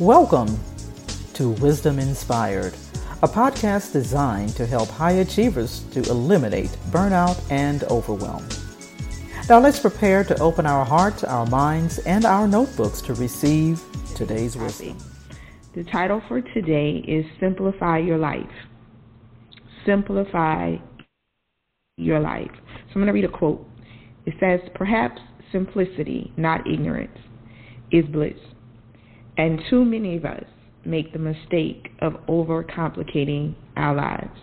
Welcome to Wisdom Inspired, a podcast designed to help high achievers to eliminate burnout and overwhelm. Now let's prepare to open our hearts, our minds, and our notebooks to receive today's wisdom. The title for today is Simplify Your Life. Simplify Your Life. So I'm going to read a quote. It says, Perhaps simplicity, not ignorance, is bliss. And too many of us make the mistake of overcomplicating our lives.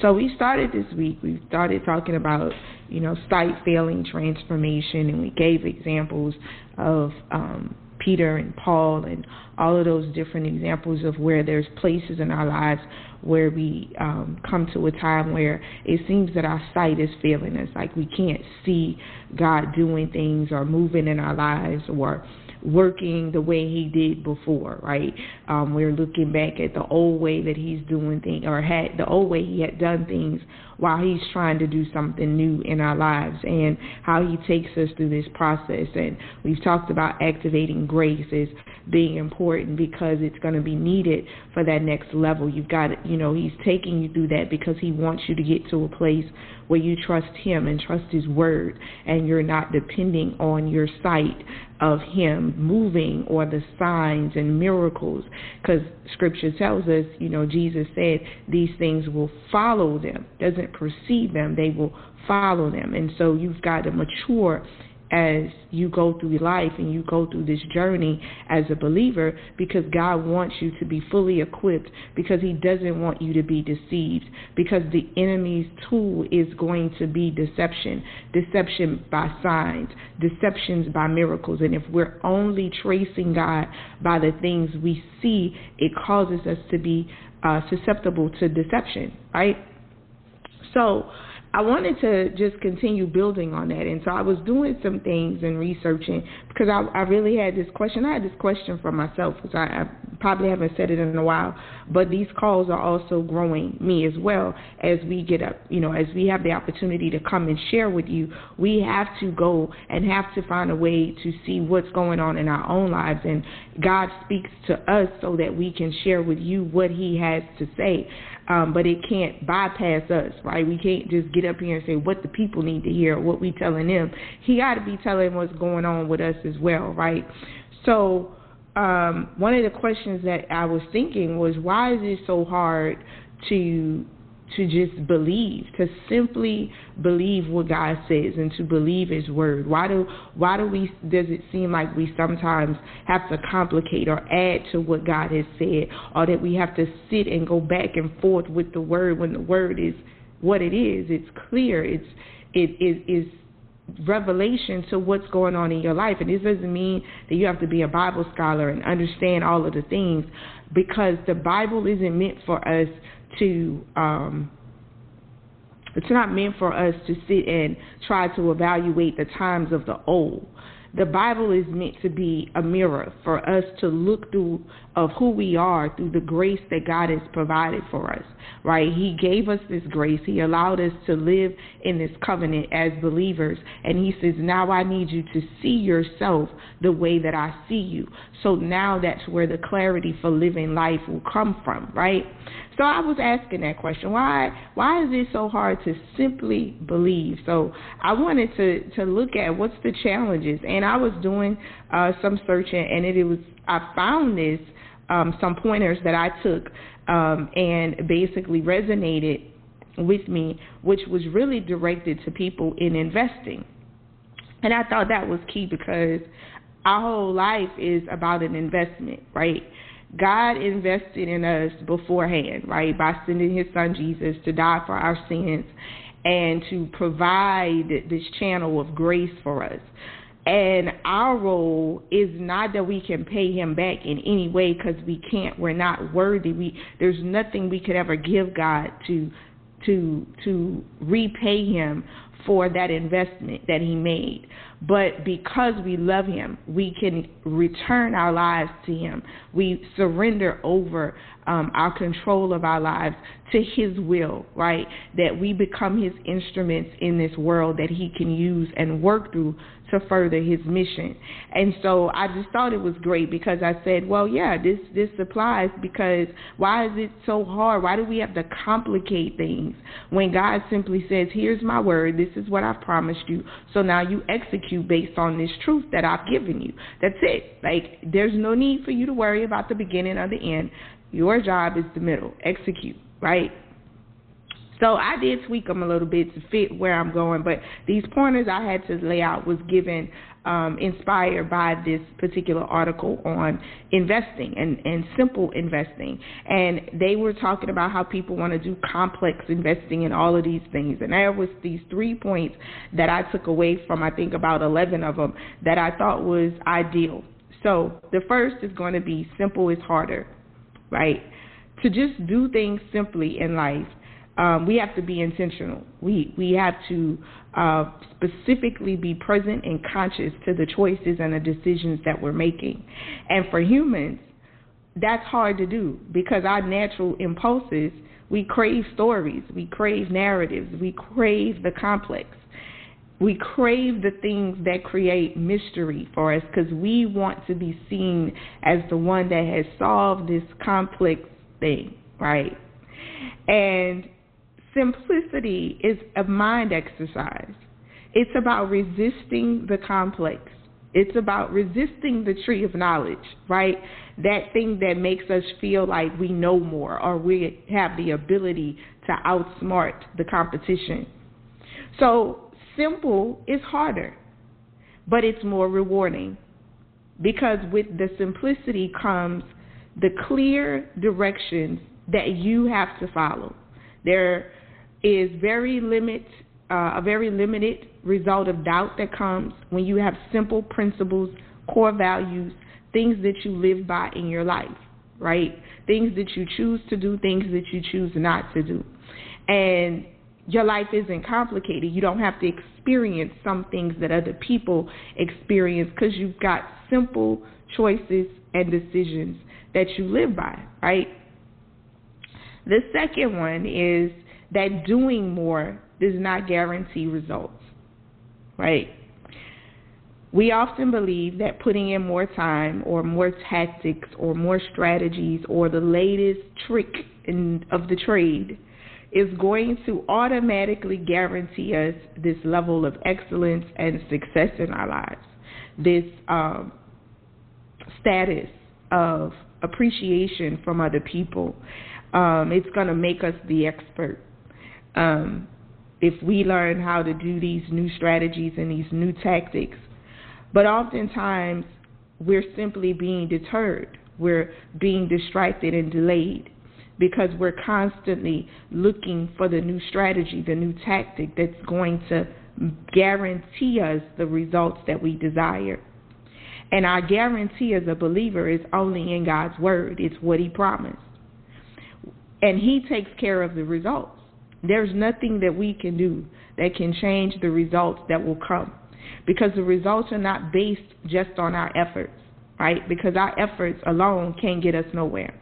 So we started this week, we started talking about, you know, sight failing transformation, and we gave examples of um, Peter and Paul and all of those different examples of where there's places in our lives where we um, come to a time where it seems that our sight is failing us, like we can't see God doing things or moving in our lives or working the way he did before, right? Um, we're looking back at the old way that he's doing things, or had the old way he had done things while he's trying to do something new in our lives, and how he takes us through this process. And we've talked about activating grace as being important because it's going to be needed for that next level. You've got, you know, he's taking you through that because he wants you to get to a place where you trust him and trust his word, and you're not depending on your sight of him moving or the signs and miracles. Because scripture tells us you know jesus said these things will follow them. Doesn't precede them they will follow them. And so you've got to mature as you go through life and you go through this journey as a believer because God wants you to be fully equipped because he doesn't want you to be deceived because the enemy's tool is going to be deception deception by signs deceptions by miracles. And if we're only tracing God by the things we see it causes us to be uh, susceptible to deception right? So I wanted to just continue building on that. And so I was doing some things and researching because I, I really had this question. I had this question for myself because I, I probably haven't said it in a while. But these calls are also growing me as well as we get up, you know, as we have the opportunity to come and share with you. We have to go and have to find a way to see what's going on in our own lives. And God speaks to us so that we can share with you what He has to say um, but it can't bypass us, right? We can't just get up here and say what the people need to hear, what we telling them. He got to be telling what's going on with us as well, right? So um, one of the questions that I was thinking was, why is it so hard to to just believe, to simply believe what God says and to believe his word. Why do why do we does it seem like we sometimes have to complicate or add to what God has said or that we have to sit and go back and forth with the word when the word is what it is. It's clear. It's it is revelation to what's going on in your life. And this doesn't mean that you have to be a Bible scholar and understand all of the things because the Bible isn't meant for us to um, it's not meant for us to sit and try to evaluate the times of the old. The Bible is meant to be a mirror for us to look through of who we are through the grace that God has provided for us. Right? He gave us this grace. He allowed us to live in this covenant as believers. And he says, "Now I need you to see yourself the way that I see you." So now that's where the clarity for living life will come from, right? So I was asking that question. Why why is it so hard to simply believe? So I wanted to to look at what's the challenges, and I was doing uh, some searching, and it, it was I found this um, some pointers that I took um, and basically resonated with me, which was really directed to people in investing. And I thought that was key because our whole life is about an investment, right? God invested in us beforehand, right, by sending his son Jesus to die for our sins and to provide this channel of grace for us. And our role is not that we can pay him back in any way because we can't. We're not worthy. We there's nothing we could ever give God to to to repay him for that investment that he made. But because we love Him, we can return our lives to Him. We surrender over um, our control of our lives to His will, right? That we become His instruments in this world that He can use and work through to further his mission. And so I just thought it was great because I said, well, yeah, this this applies because why is it so hard? Why do we have to complicate things when God simply says, here's my word, this is what I've promised you. So now you execute based on this truth that I've given you. That's it. Like there's no need for you to worry about the beginning or the end. Your job is the middle. Execute, right? So I did tweak them a little bit to fit where I'm going, but these pointers I had to lay out was given um, inspired by this particular article on investing and, and simple investing. And they were talking about how people want to do complex investing and all of these things. And there was these three points that I took away from, I think about 11 of them, that I thought was ideal. So the first is going to be simple is harder, right? To just do things simply in life um, we have to be intentional. We we have to uh, specifically be present and conscious to the choices and the decisions that we're making. And for humans, that's hard to do because our natural impulses, we crave stories, we crave narratives, we crave the complex. We crave the things that create mystery for us because we want to be seen as the one that has solved this complex thing, right? And Simplicity is a mind exercise. It's about resisting the complex. It's about resisting the tree of knowledge, right? That thing that makes us feel like we know more or we have the ability to outsmart the competition. So, simple is harder, but it's more rewarding because with the simplicity comes the clear directions that you have to follow. There is very limit uh, a very limited result of doubt that comes when you have simple principles, core values, things that you live by in your life, right? Things that you choose to do, things that you choose not to do. And your life isn't complicated. You don't have to experience some things that other people experience because you've got simple choices and decisions that you live by, right? The second one is that doing more does not guarantee results, right? We often believe that putting in more time or more tactics or more strategies or the latest trick in, of the trade is going to automatically guarantee us this level of excellence and success in our lives, this um, status of appreciation from other people. Um, it's going to make us the expert um, if we learn how to do these new strategies and these new tactics. But oftentimes, we're simply being deterred. We're being distracted and delayed because we're constantly looking for the new strategy, the new tactic that's going to guarantee us the results that we desire. And our guarantee as a believer is only in God's word, it's what He promised. And He takes care of the results. There's nothing that we can do that can change the results that will come because the results are not based just on our efforts, right? Because our efforts alone can't get us nowhere.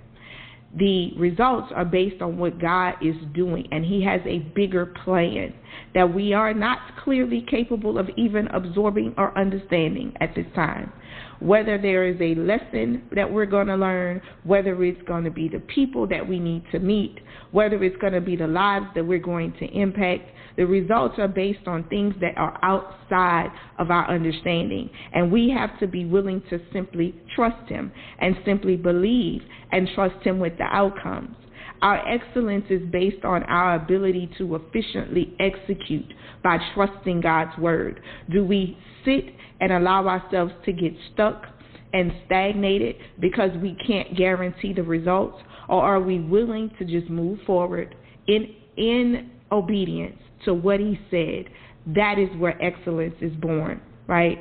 The results are based on what God is doing, and He has a bigger plan that we are not clearly capable of even absorbing or understanding at this time whether there is a lesson that we're going to learn, whether it's going to be the people that we need to meet, whether it's going to be the lives that we're going to impact. The results are based on things that are outside of our understanding. And we have to be willing to simply trust Him and simply believe and trust Him with the outcomes. Our excellence is based on our ability to efficiently execute by trusting God's word. Do we sit and allow ourselves to get stuck and stagnated because we can't guarantee the results? Or are we willing to just move forward in, in obedience to what He said? That is where excellence is born, right?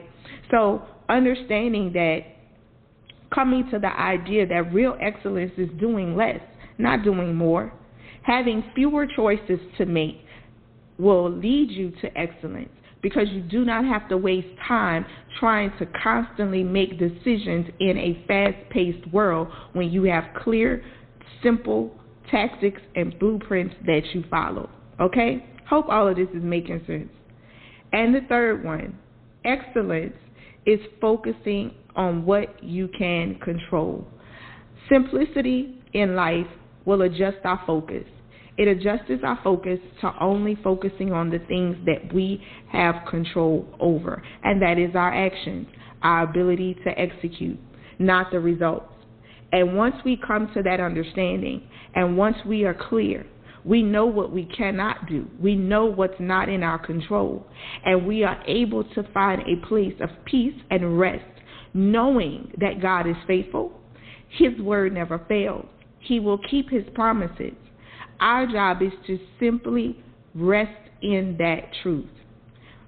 So, understanding that coming to the idea that real excellence is doing less, not doing more. Having fewer choices to make will lead you to excellence because you do not have to waste time trying to constantly make decisions in a fast paced world when you have clear, simple tactics and blueprints that you follow. Okay? Hope all of this is making sense. And the third one, excellence is focusing on what you can control. Simplicity in life will adjust our focus. It adjusts our focus to only focusing on the things that we have control over, and that is our actions, our ability to execute, not the results. And once we come to that understanding, and once we are clear, we know what we cannot do. We know what's not in our control. And we are able to find a place of peace and rest, knowing that God is faithful. His word never fails. He will keep his promises. Our job is to simply rest in that truth.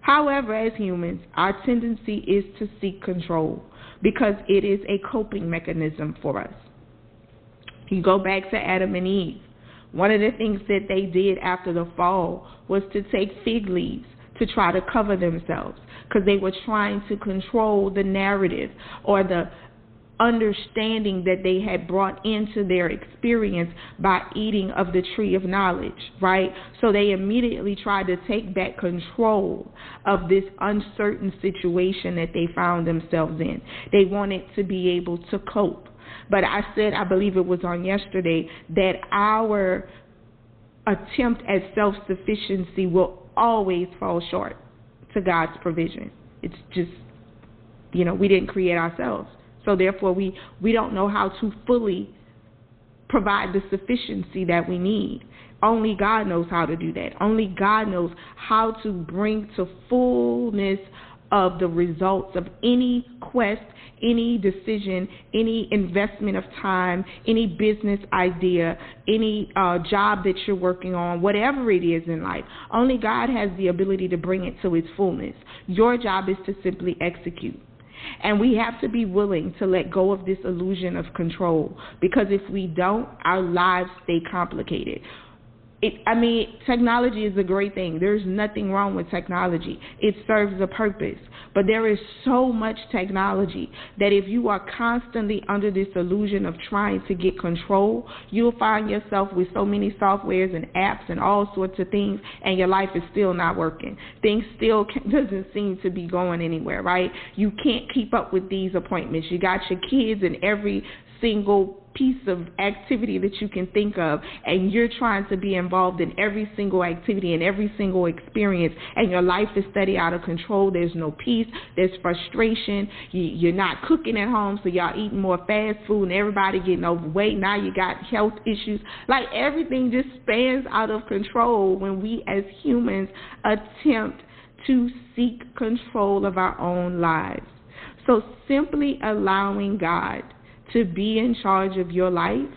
However, as humans, our tendency is to seek control because it is a coping mechanism for us. You go back to Adam and Eve. One of the things that they did after the fall was to take fig leaves to try to cover themselves because they were trying to control the narrative or the understanding that they had brought into their experience by eating of the tree of knowledge, right? So they immediately tried to take back control of this uncertain situation that they found themselves in. They wanted to be able to cope. But I said, I believe it was on yesterday, that our attempt at self sufficiency will always fall short to God's provision. It's just, you know, we didn't create ourselves. So therefore, we, we don't know how to fully provide the sufficiency that we need. Only God knows how to do that. Only God knows how to bring to fullness of the results of any quest, any decision, any investment of time, any business idea, any uh, job that you're working on, whatever it is in life. Only God has the ability to bring it to its fullness. Your job is to simply execute. And we have to be willing to let go of this illusion of control because if we don't, our lives stay complicated. It, I mean, technology is a great thing. There's nothing wrong with technology. It serves a purpose. But there is so much technology that if you are constantly under this illusion of trying to get control, you'll find yourself with so many softwares and apps and all sorts of things, and your life is still not working. Things still can, doesn't seem to be going anywhere, right? You can't keep up with these appointments. You got your kids in every single piece of activity that you can think of and you're trying to be involved in every single activity and every single experience and your life is steady out of control there's no peace there's frustration you, are not cooking at home so y'all eating more fast food and everybody getting overweight now you got health issues. Like everything just spans out of control when we as humans attempt to seek control of our own lives. So simply allowing God to be in charge of your life,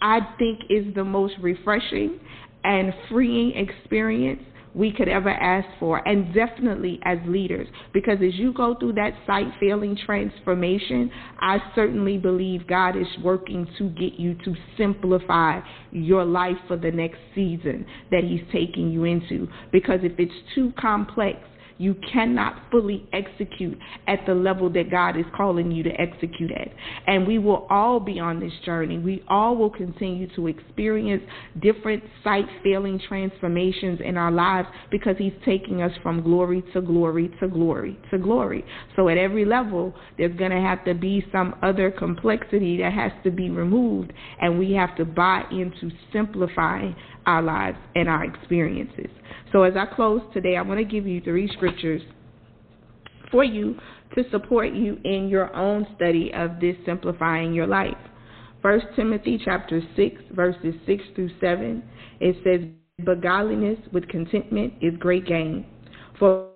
I think is the most refreshing and freeing experience we could ever ask for, and definitely as leaders. Because as you go through that sight failing transformation, I certainly believe God is working to get you to simplify your life for the next season that He's taking you into. Because if it's too complex, you cannot fully execute at the level that God is calling you to execute at. And we will all be on this journey. We all will continue to experience different sight failing transformations in our lives because He's taking us from glory to glory to glory to glory. So at every level, there's going to have to be some other complexity that has to be removed, and we have to buy into simplifying our lives and our experiences. So as I close today, I want to give you three scriptures for you to support you in your own study of this simplifying your life. 1 Timothy chapter 6 verses 6 through 7 it says but godliness with contentment is great gain for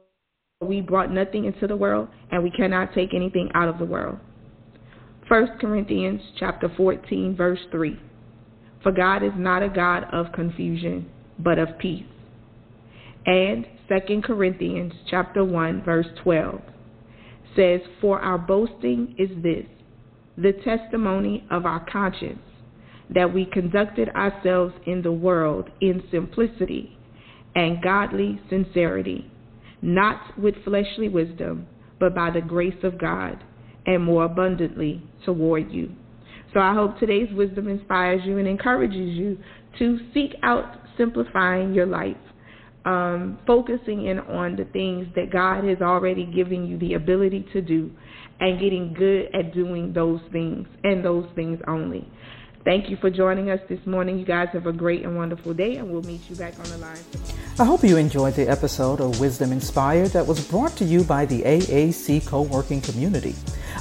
we brought nothing into the world and we cannot take anything out of the world. 1 Corinthians chapter 14 verse 3 For God is not a God of confusion but of peace and 2 Corinthians chapter 1 verse 12 says for our boasting is this the testimony of our conscience that we conducted ourselves in the world in simplicity and godly sincerity not with fleshly wisdom, but by the grace of God, and more abundantly toward you. So I hope today's wisdom inspires you and encourages you to seek out simplifying your life, um, focusing in on the things that God has already given you the ability to do, and getting good at doing those things and those things only. Thank you for joining us this morning. You guys have a great and wonderful day, and we'll meet you back on the line. I hope you enjoyed the episode of Wisdom Inspired that was brought to you by the AAC Co working community,